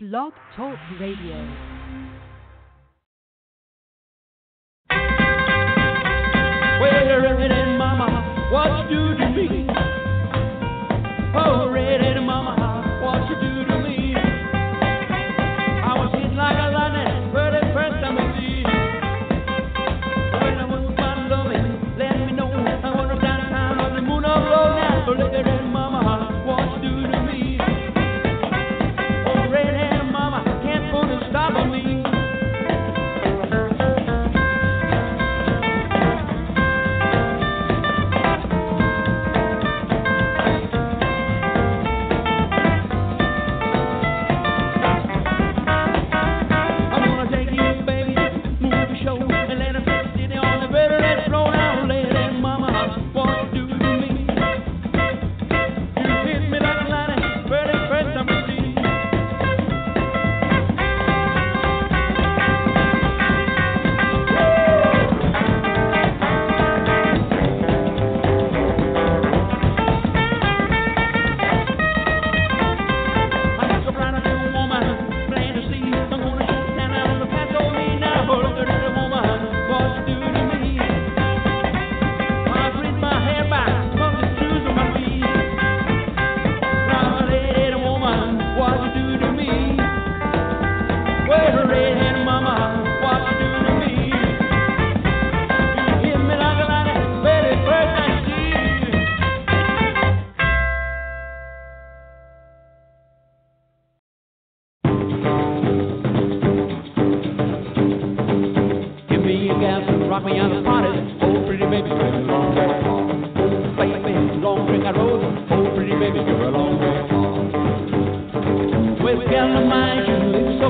Blog Talk Radio.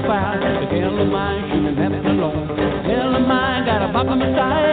so proud. The girl of mine, she can have it alone. Girl of mine, got a papa side.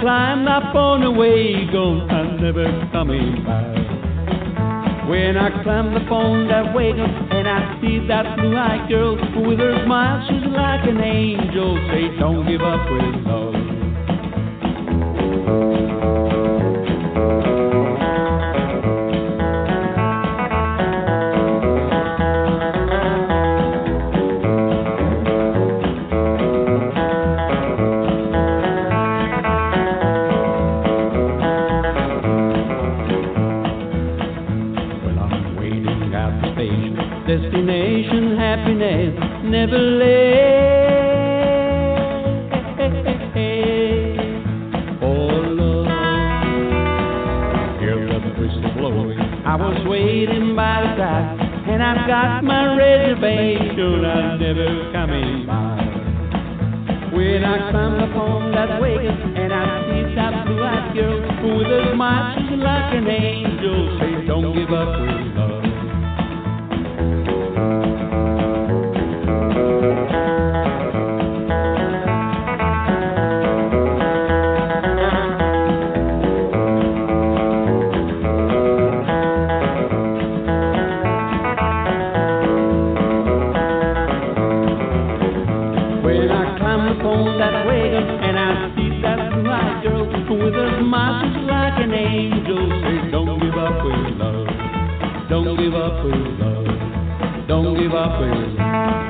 Climbed up on the wagon, I'm never coming back. When I climbed up on that wagon and I see that blue-eyed girl with her smile, she's like an angel. Say, don't give up with love. Got my reservation. I'm never coming back. Upon that wagon and I see that blue-eyed girl with a smile she's like an angel, say don't give up with love, don't give up with love, don't give up with love.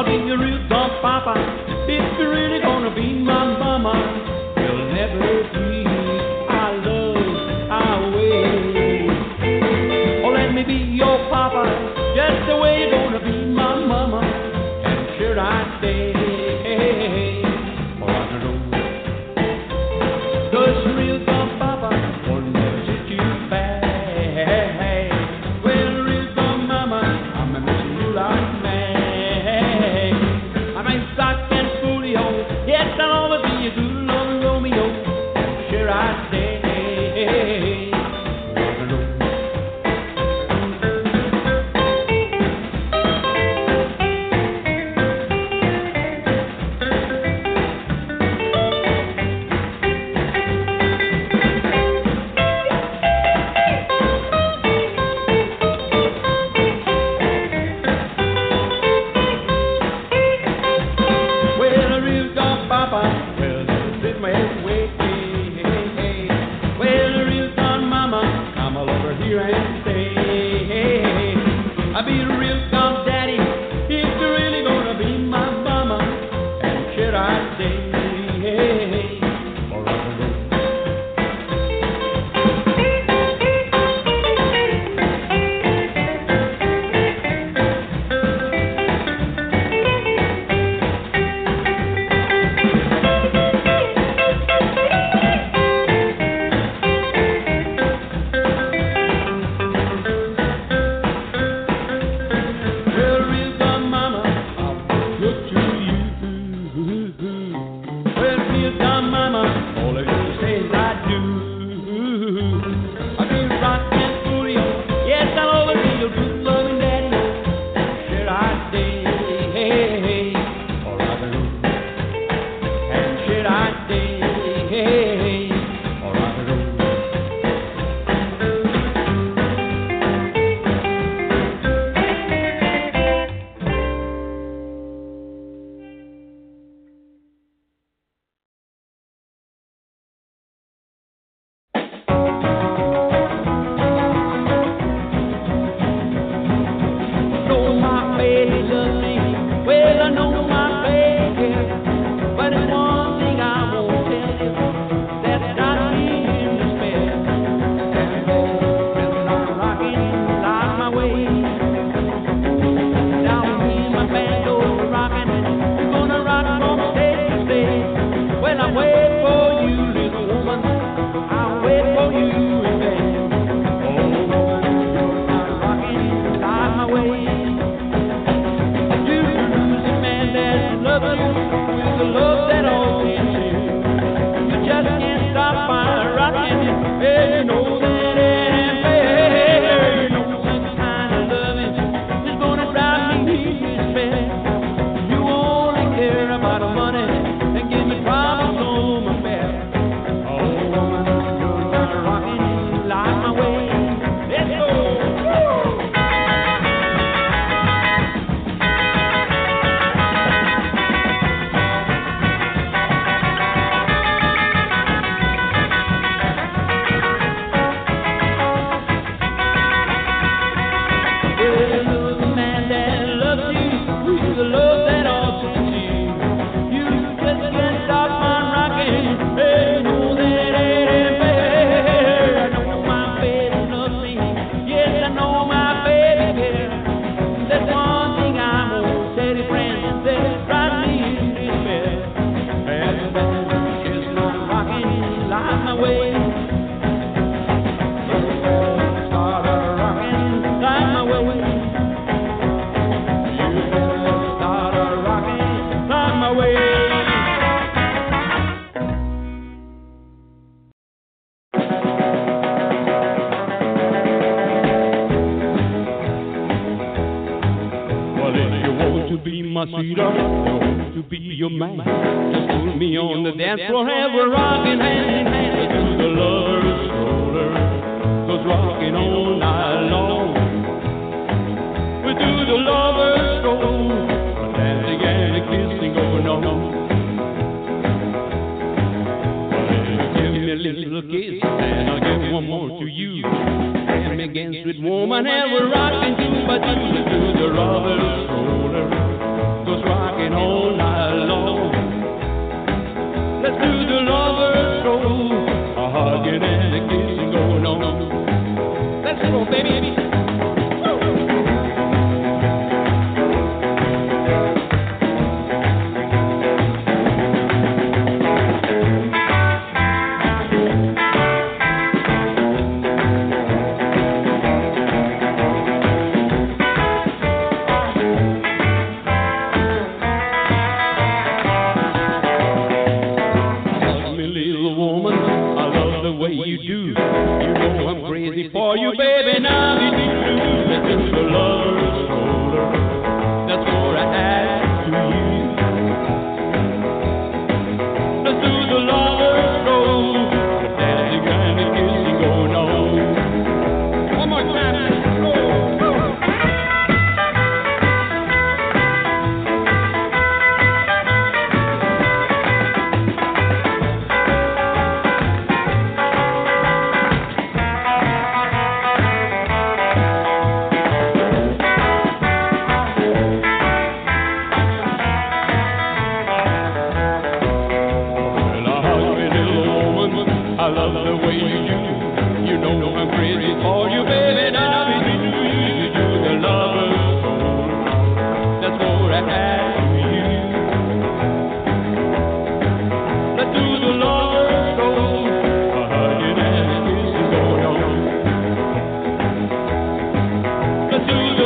Yes, I always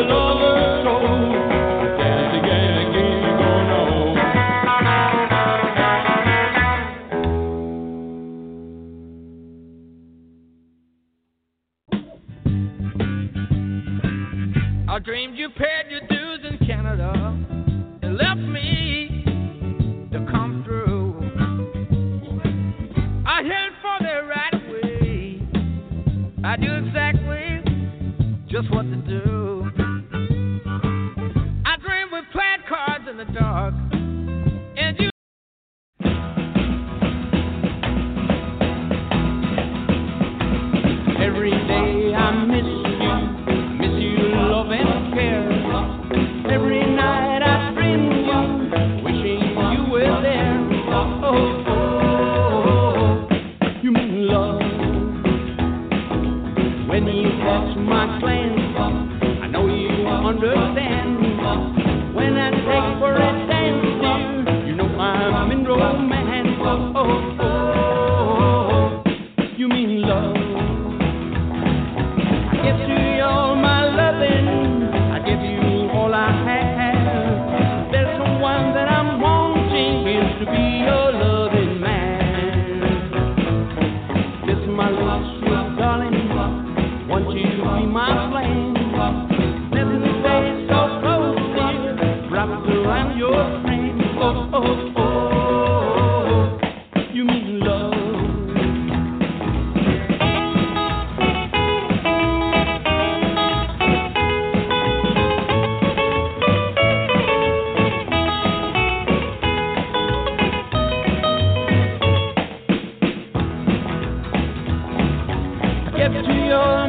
when my plans. I know you understand. See you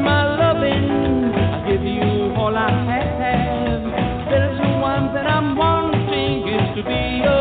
next